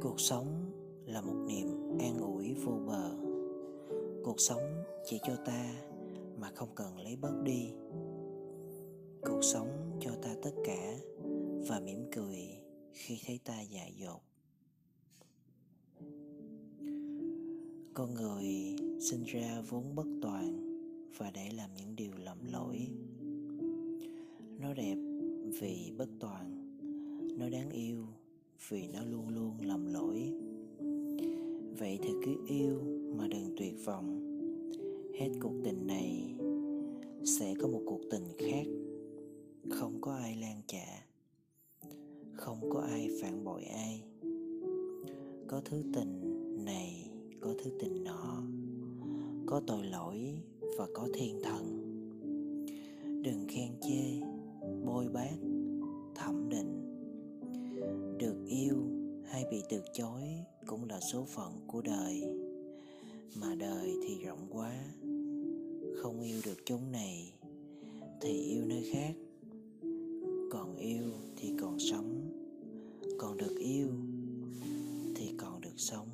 cuộc sống là một niềm an ủi vô bờ. Cuộc sống chỉ cho ta mà không cần lấy bớt đi. Cuộc sống cho ta tất cả và mỉm cười khi thấy ta dại dột. Con người sinh ra vốn bất toàn và để làm những điều lầm lỗi. Nó đẹp vì bất toàn, nó đáng yêu vì nó luôn luôn lầm lỗi. Vậy thì cứ yêu mà đừng tuyệt vọng. Hết cuộc tình này, sẽ có một cuộc tình khác. Không có ai lan trả không có ai phản bội ai. Có thứ tình này, có thứ tình nọ. Có tội lỗi và có thiên thần. Đừng khen chê, bôi bác. Hay bị từ chối cũng là số phận của đời. Mà đời thì rộng quá, không yêu được chốn này thì yêu nơi khác. Còn yêu thì còn sống, còn được yêu thì còn được sống.